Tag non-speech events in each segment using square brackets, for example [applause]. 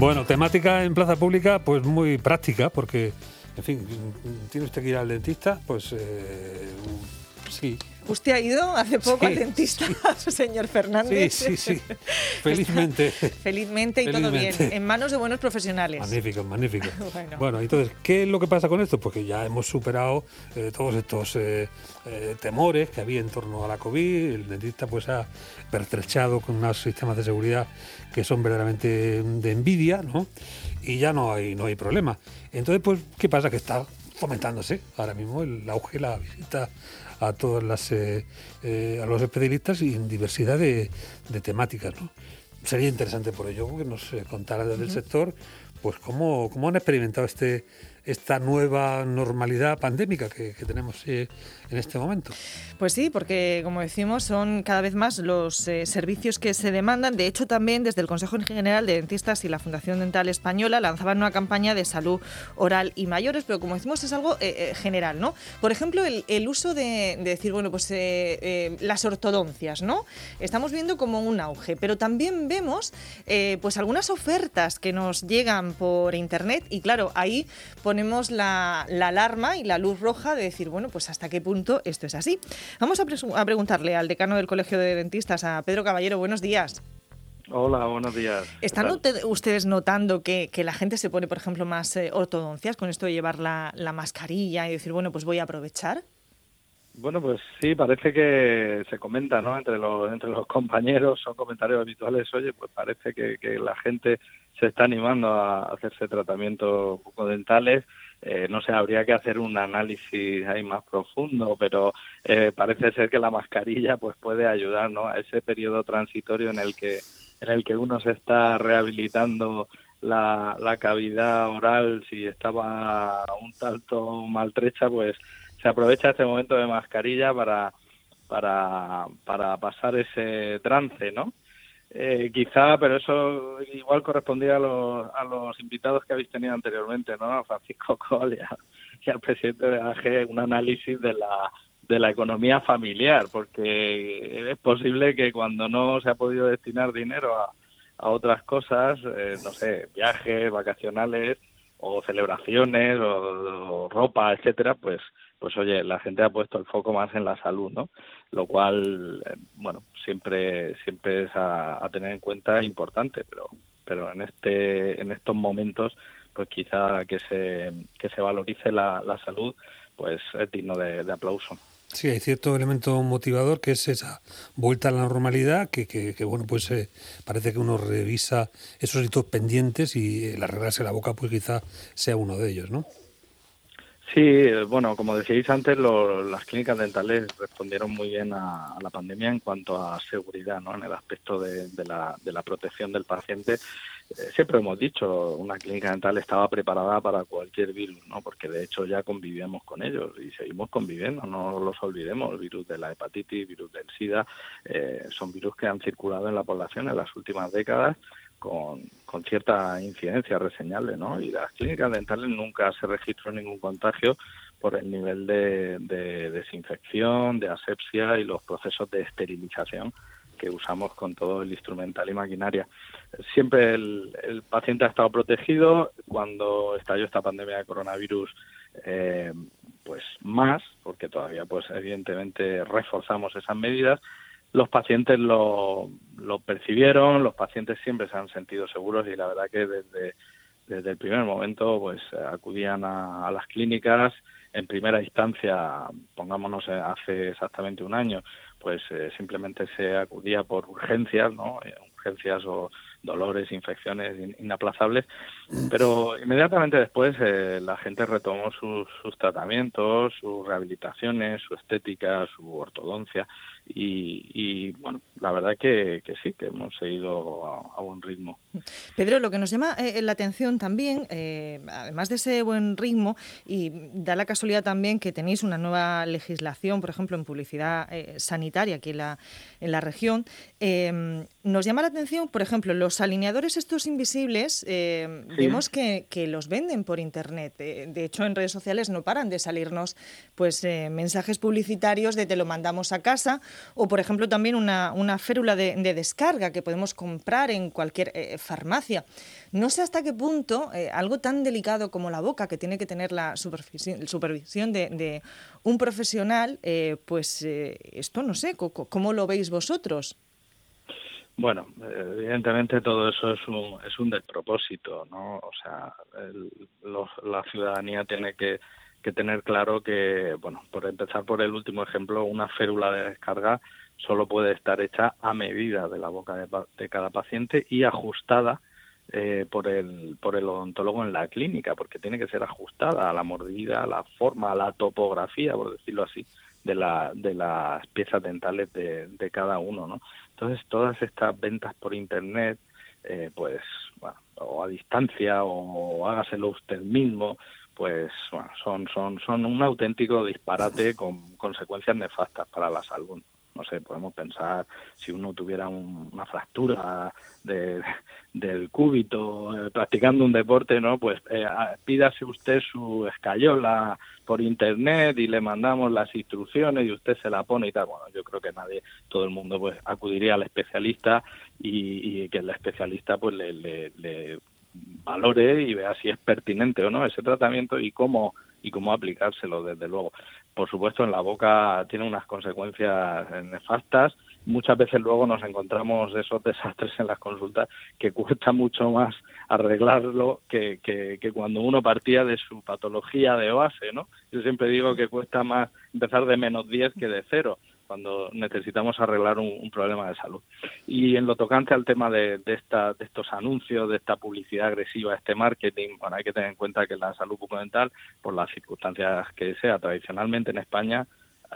Bueno, temática en plaza pública, pues muy práctica, porque, en fin, tiene usted que ir al dentista, pues eh, sí, Usted ha ido hace poco al dentista, [laughs] señor Fernández. Sí, sí, sí. [laughs] Felizmente. [laughs] Felizmente y todo bien. En manos de buenos profesionales. Magnífico, magnífico. bueno. entonces, ¿qué es lo que pasa con esto? Porque ya hemos superado eh, todos estos eh, eh, temores que había en torno a la COVID. El dentista pues ha pertrechado con unos sistemas de seguridad que son verdaderamente de envidia, ¿no? Y ya no hay, no hay problema. Entonces, pues, ¿qué pasa? Que está fomentándose ahora mismo el auge, la visita a todas las eh, eh, a los especialistas y en diversidad de, temáticas. ¿no? Sería interesante por ello que nos eh, contara desde el sector pues cómo, cómo han experimentado este esta nueva normalidad pandémica que, tenemos en este momento. Pues sí, porque como decimos, son cada vez más los eh, servicios que se demandan. De hecho, también desde el Consejo General de Dentistas y la Fundación Dental Española lanzaban una campaña de salud oral y mayores, pero como decimos, es algo eh, eh, general, ¿no? Por ejemplo, el, uso de, decir, bueno, pues las ortodoncias, ¿no? Estamos viendo como un auge, pero también vemos pues algunas ofertas que nos llegan por internet y claro, ahí ponemos la, alarma y la luz roja de decir, bueno, pues hasta qué punto esto es así. Vamos a, preguntarle al decano del Colegio de Dentistas, a Pedro Caballero, buenos días. Hola, buenos días. ¿Están ustedes notando que, la gente se pone, por ejemplo, más eh, ortodoncias con esto de llevar la, mascarilla y decir, bueno, pues voy a aprovechar? Bueno, pues sí, parece que se comenta, ¿no? Entre los, entre los compañeros, son comentarios habituales. Oye, pues parece que, que la gente se está animando a hacerse tratamientos bucodentales. Eh, no sé, habría que hacer un análisis ahí más profundo, pero eh, parece ser que la mascarilla pues puede ayudar ¿no? a ese periodo transitorio en el que en el que uno se está rehabilitando la, la cavidad oral si estaba un tanto maltrecha, pues se aprovecha este momento de mascarilla para para para pasar ese trance, ¿no? Eh, quizá, pero eso igual correspondía a los, a los invitados que habéis tenido anteriormente, ¿no? A Francisco Col y, al presidente de AG, un análisis de la, de la economía familiar, porque es posible que cuando no se ha podido destinar dinero a, a otras cosas, eh, no sé, viajes, vacacionales o celebraciones o ropa, etcétera, pues pues oye, la gente ha puesto el foco más en la salud, ¿no? Lo cual, eh, bueno, siempre siempre es a, tener en cuenta importante, pero pero en este en estos momentos, pues quizá que se que se valorice la, salud, pues es digno de, aplauso. Sí, hay cierto elemento motivador que es esa vuelta a la normalidad, que, que, bueno, pues eh, parece que uno revisa esos hitos pendientes y el arreglarse la boca, pues quizá sea uno de ellos, ¿no? Sí, bueno, como decíais antes, las clínicas dentales respondieron muy bien a, la pandemia en cuanto a seguridad, ¿no? En el aspecto de, la, de la protección del paciente. Eh, siempre hemos dicho, una clínica dental estaba preparada para cualquier virus, ¿no? Porque de hecho ya convivíamos con ellos y seguimos conviviendo, no los olvidemos. El virus de la hepatitis, virus del SIDA, eh, son virus que han circulado en la población en las últimas décadas con, con cierta incidencia reseñable, ¿no? Y las clínicas dentales nunca se registró ningún contagio por el nivel de, desinfección, de asepsia y los procesos de esterilización que usamos con todo el instrumental y maquinaria. Siempre el, paciente ha estado protegido. Cuando estalló esta pandemia de coronavirus, eh, pues más, porque todavía, pues evidentemente reforzamos esas medidas los pacientes lo, lo percibieron, los pacientes siempre se han sentido seguros y la verdad que desde, desde el primer momento pues acudían a, las clínicas. En primera instancia, pongámonos hace exactamente un año, pues eh, simplemente se acudía por urgencias, ¿no? Eh, urgencias o dolores, infecciones inaplazables, pero inmediatamente después eh, la gente retomó sus, sus tratamientos, sus rehabilitaciones, su estética, su ortodoncia y, bueno, la verdad que, que, sí, que hemos seguido a, buen ritmo. Pedro, lo que nos llama eh, la atención también, eh, además de ese buen ritmo, y da la casualidad también que tenéis una nueva legislación, por ejemplo, en publicidad sanitaria aquí en la, en la región, nos llama la atención, por ejemplo, los alineadores estos invisibles eh, vemos que, los venden por internet. Eh, de hecho, en redes sociales no paran de salirnos pues mensajes publicitarios de te lo mandamos a casa o, por ejemplo, también una, férula de, descarga que podemos comprar en cualquier farmacia. No sé hasta qué punto algo tan delicado como la boca, que tiene que tener la supervisión, de, un profesional, pues esto no sé, ¿cómo lo veis vosotros? Bueno, evidentemente todo eso es un, es un despropósito, ¿no? O sea, la ciudadanía tiene que, tener claro que, bueno, por empezar por el último ejemplo, una férula de descarga solo puede estar hecha a medida de la boca de, cada paciente y ajustada eh, por el por el odontólogo en la clínica, porque tiene que ser ajustada a la mordida, a la forma, a la topografía, por decirlo así, de, la, de las piezas dentales de, de cada uno, ¿no? Entonces, todas estas ventas por Internet, eh, pues, bueno, o a distancia, o, hágaselo usted mismo, pues, bueno, son, son, son un auténtico disparate con consecuencias nefastas para la salud no sé, podemos pensar si uno tuviera una fractura de, del cúbito eh, practicando un deporte, ¿no? Pues eh, pídase usted su escayola por internet y le mandamos las instrucciones y usted se la pone y tal. Bueno, yo creo que nadie, todo el mundo pues acudiría al especialista y, que el especialista pues le, le valore y vea si es pertinente o no ese tratamiento y cómo y cómo aplicárselo, desde luego. Por supuesto, en la boca tiene unas consecuencias nefastas. Muchas veces luego nos encontramos esos desastres en las consultas que [laughs] cuesta mucho más arreglarlo que, que, que cuando uno partía de su patología de base, ¿no? Yo siempre digo que cuesta más empezar de menos 10 que de cero cuando necesitamos arreglar un, problema de salud. Y en lo tocante al tema de, esta, de estos anuncios, de esta publicidad agresiva, este marketing, bueno, hay que tener en cuenta que la salud bucodental, por las circunstancias que sea, tradicionalmente en España,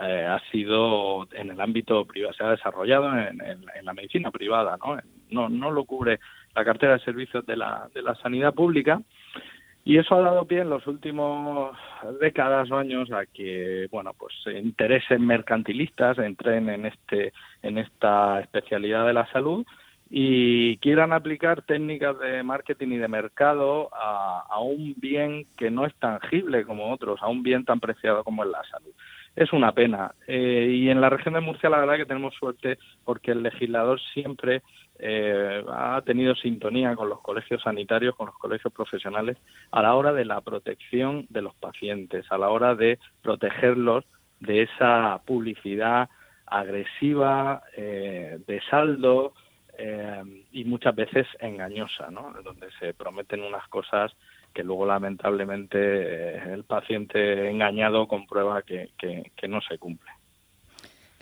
eh, ha sido en el ámbito privado, se ha desarrollado en, la medicina privada, ¿no? ¿no? No lo cubre la cartera de servicios de la, de la sanidad pública y eso ha dado pie en los últimos décadas o años a que, bueno, pues intereses mercantilistas entren en este, en esta especialidad de la salud y quieran aplicar técnicas de marketing y de mercado a, un bien que no es tangible como otros, a un bien tan preciado como es la salud. Es una pena. Eh, y en la región de Murcia la verdad que tenemos suerte porque el legislador siempre eh, ha tenido sintonía con los colegios sanitarios, con los colegios profesionales, a la hora de la protección de los pacientes, a la hora de protegerlos de esa publicidad agresiva, eh, de saldo eh, y muchas veces engañosa, ¿no? donde se prometen unas cosas que luego lamentablemente el paciente engañado comprueba que, que no se cumplen.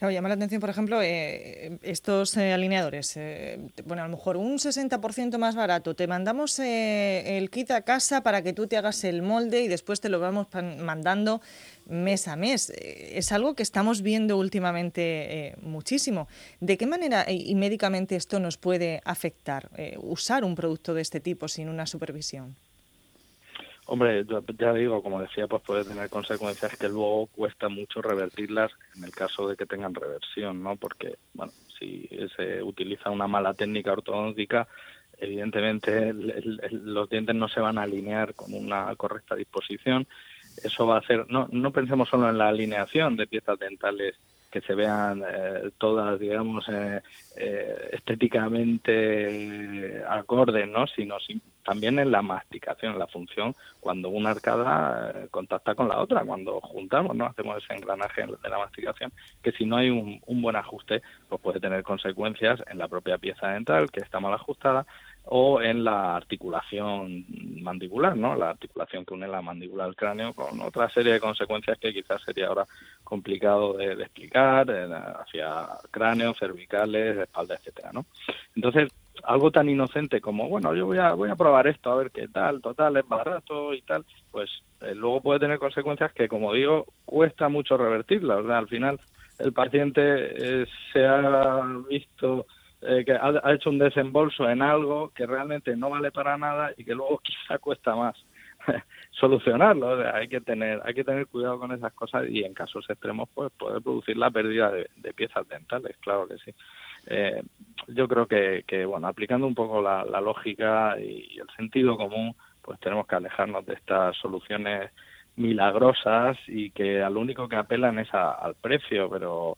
Claro, llama la atención, por ejemplo, eh, estos eh, alineadores. Eh, bueno, a lo mejor un 60% más barato. Te mandamos el kit a casa para que tú te hagas el molde y después te lo vamos mandando mes a mes. Es algo que estamos viendo últimamente muchísimo. ¿De qué manera y médicamente esto nos puede afectar, usar un producto de este tipo sin una supervisión? Hombre, ya digo, como decía, pues puede tener consecuencias que luego cuesta mucho revertirlas en el caso de que tengan reversión, ¿no? Porque, bueno, si se utiliza una mala técnica ortodóntica, evidentemente los dientes no se van a alinear con una correcta disposición. Eso va a hacer, no, no pensemos solo en la alineación de piezas dentales que se vean eh, todas, digamos, eh, eh, estéticamente acordes, ¿no? Sino también en la masticación, en la función, cuando una arcada contacta con la otra, cuando juntamos, ¿no? Hacemos ese engranaje de la masticación, que si no hay un, un buen ajuste, pues puede tener consecuencias en la propia pieza dental, que está mal ajustada, o en la articulación mandibular, ¿no? La articulación que une la mandíbula al cráneo con otra serie de consecuencias que quizás sería ahora complicado de, explicar eh, hacia cráneo, cervicales, espalda, etcétera, ¿no? Entonces, algo tan inocente como, bueno, yo voy a voy a probar esto a ver qué tal, total es barato y tal, pues eh, luego puede tener consecuencias que, como digo, cuesta mucho revertirlas, ¿verdad? Al final el paciente eh, se ha visto eh, que ha, hecho un desembolso en algo que realmente no vale para nada y que luego [laughs] quizá cuesta más. [laughs] solucionarlo. hay que tener hay que tener cuidado con esas cosas y en casos extremos pues puede producir la pérdida de, piezas dentales, claro que sí. Eh, yo creo que, que, bueno, aplicando un poco la, lógica y el sentido común, pues tenemos que alejarnos de estas soluciones milagrosas y que al único que apelan es al precio, pero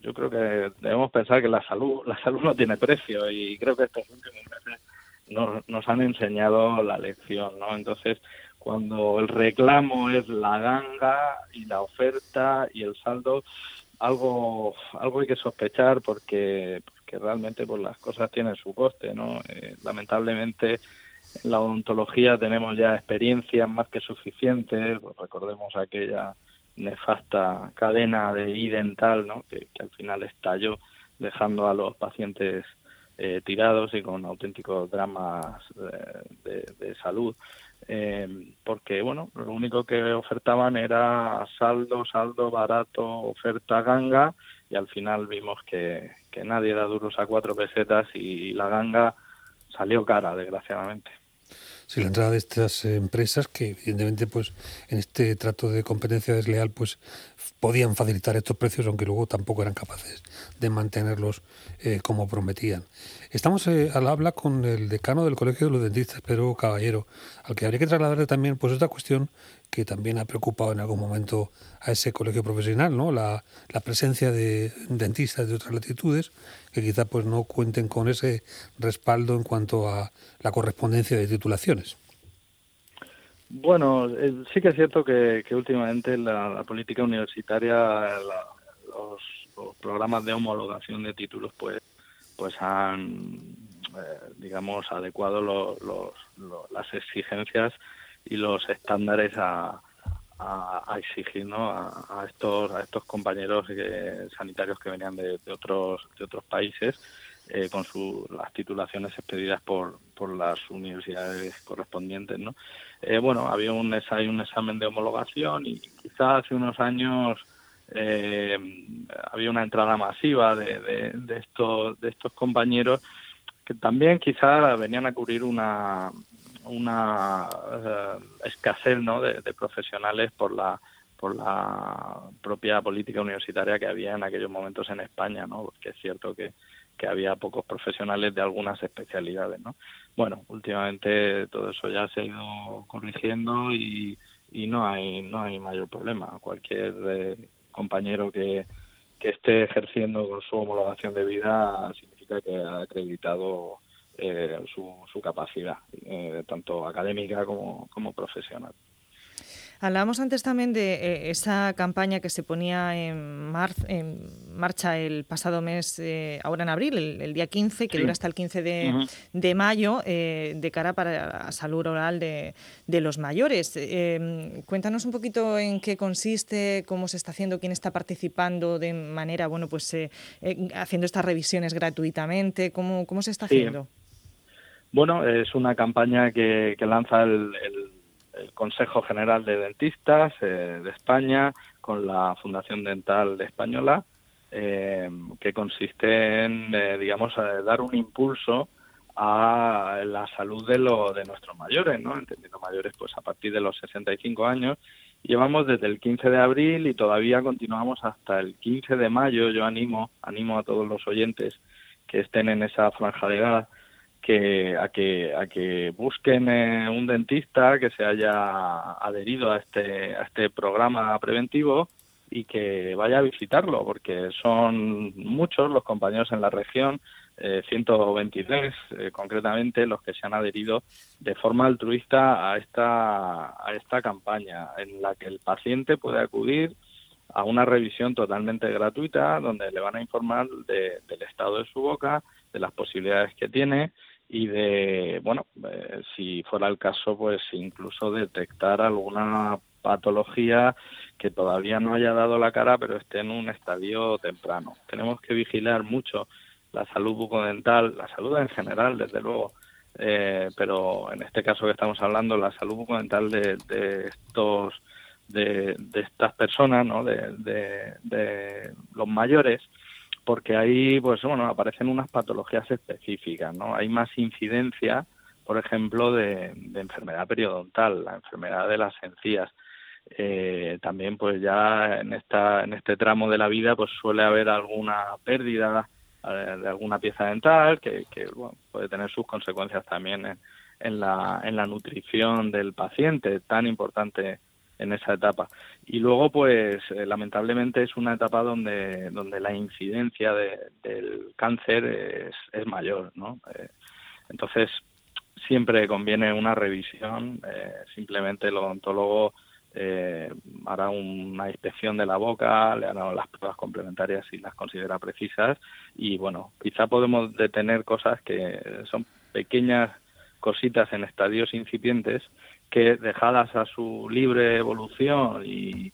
yo creo que debemos pensar que la salud [laughs] la salud no tiene precio y creo que estos últimos meses nos, nos han enseñado la lección, ¿no? Entonces, cuando el reclamo es la ganga y la oferta y el saldo, algo algo hay que sospechar porque, porque realmente pues las cosas tienen su coste, ¿no? Eh, lamentablemente en la odontología tenemos ya experiencias más que suficientes, pues recordemos aquella nefasta cadena de idental, ¿no? que, al final estalló dejando a los pacientes eh, tirados y con auténticos dramas eh, de salud. Eh, porque bueno, lo único que ofertaban era saldo, saldo barato, oferta ganga y al final vimos que, que nadie da duros a cuatro pesetas y la ganga salió cara, desgraciadamente. Sí, la entrada de estas empresas que evidentemente pues en este trato de competencia desleal pues podían facilitar estos precios aunque luego tampoco eran capaces de mantenerlos eh, como prometían. Estamos eh, al habla con el decano del Colegio de los Dentistas, Pedro Caballero, al que habría que trasladarle también pues esta cuestión que también ha preocupado en algún momento a ese colegio profesional, ¿no? La, presencia de dentistas de otras latitudes que quizá pues no cuenten con ese respaldo en cuanto a la correspondencia de titulaciones. Bueno, eh, sí que es cierto que, últimamente la, política universitaria, los, programas de homologación de títulos, pues, pues han, eh, digamos, adecuado las exigencias y los estándares a, a, exigir ¿no? a, estos a estos compañeros sanitarios que venían de, otros de otros países eh, con su, las titulaciones expedidas por, por las universidades correspondientes no eh, bueno había un hay un examen de homologación y quizás hace unos años eh, había una entrada masiva de, de, estos de estos compañeros que también quizás venían a cubrir una una eh, escasez ¿no? de, profesionales por la por la propia política universitaria que había en aquellos momentos en España, ¿no? Porque es cierto que, que había pocos profesionales de algunas especialidades, ¿no? Bueno, últimamente todo eso ya se ha ido corrigiendo y, y no hay no hay mayor problema. Cualquier eh, compañero que, que esté ejerciendo con su homologación de vida significa que ha acreditado eh, su, su, capacidad, eh, tanto académica como, como profesional. Hablábamos antes también de eh, esa campaña que se ponía en, en marcha el pasado mes, eh, ahora en abril, el, día 15, que dura hasta el 15 de, mayo, eh, de cara para la salud oral de, de los mayores. cuéntanos un poquito en qué consiste, cómo se está haciendo, quién está participando de manera, bueno, pues haciendo estas revisiones gratuitamente, cómo, cómo se está haciendo. Bueno, es una campaña que, lanza el, Consejo General de Dentistas eh, de España con la Fundación Dental Española, eh, que consiste en, eh, digamos, dar un impulso a la salud de, lo, de nuestros mayores, ¿no? Entendiendo mayores, pues a partir de los 65 años. Llevamos desde el 15 de abril y todavía continuamos hasta el 15 de mayo. Yo animo, animo a todos los oyentes que estén en esa franja de edad que a que a que busquen eh, un dentista que se haya adherido a este a este programa preventivo y que vaya a visitarlo porque son muchos los compañeros en la región eh, 123 eh, concretamente los que se han adherido de forma altruista a esta a esta campaña en la que el paciente puede acudir a una revisión totalmente gratuita donde le van a informar del estado de su boca, de las posibilidades que tiene y de, bueno, eh, si fuera el caso, pues incluso detectar alguna patología que todavía no haya dado la cara, pero esté en un estadio temprano. Tenemos que vigilar mucho la salud bucodental, la salud en general, desde luego, eh, pero en este caso que estamos hablando, la salud bucodental de, de estos de, de, estas personas, ¿no? de, de, de los mayores, porque ahí pues bueno aparecen unas patologías específicas no hay más incidencia por ejemplo, de, enfermedad periodontal, la enfermedad de las encías. Eh, también, pues ya en esta en este tramo de la vida, pues suele haber alguna pérdida eh, de alguna pieza dental que, puede tener sus consecuencias también en, en, la, en la nutrición del paciente, tan importante en esa etapa. Y luego, pues, eh, lamentablemente es una etapa donde, donde la incidencia del cáncer es, es mayor, ¿no? Eh, entonces, siempre conviene una revisión. Eh, simplemente el odontólogo hará una inspección de la boca, le hará las pruebas complementarias si las considera precisas. Y bueno, quizá podemos detener cosas que son pequeñas cositas en estadios incipientes que dejadas a su libre evolución y,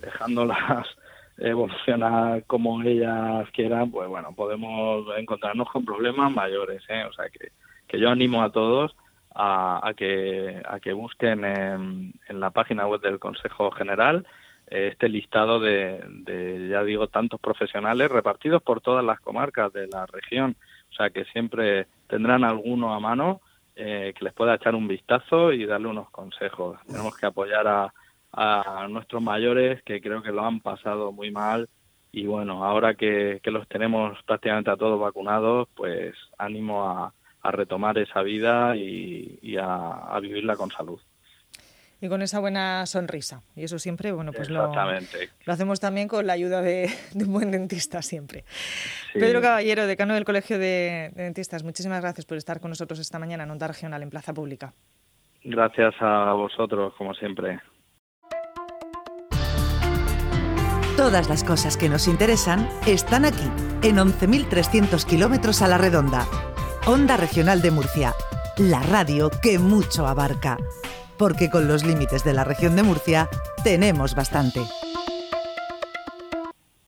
dejándolas [laughs] evolucionar como ellas quieran, pues bueno, podemos encontrarnos con problemas mayores, ¿eh? O sea que, que yo animo a todos a, que, a que busquen en, la página web del Consejo General eh, este listado de, de, ya digo, tantos profesionales repartidos por todas las comarcas de la región. O sea que siempre tendrán alguno a mano eh, que les pueda echar un vistazo y darle unos consejos. Tenemos que apoyar a, nuestros mayores que creo que lo han pasado muy mal y bueno, ahora que, los tenemos prácticamente a todos vacunados, pues ánimo a, retomar esa vida y, a vivirla con salud y con esa buena sonrisa. Y eso siempre, bueno, pues lo, lo, hacemos también con la ayuda de, un buen dentista siempre. Pedro Caballero, decano del Colegio de, Dentistas, muchísimas gracias por estar con nosotros esta mañana en Onda Regional en Plaza Pública. Gracias a vosotros, como siempre. Todas las cosas que nos interesan están aquí, en 11.300 kilómetros a la redonda. Onda Regional de Murcia, la radio que mucho abarca porque con los límites de la región de Murcia tenemos bastante.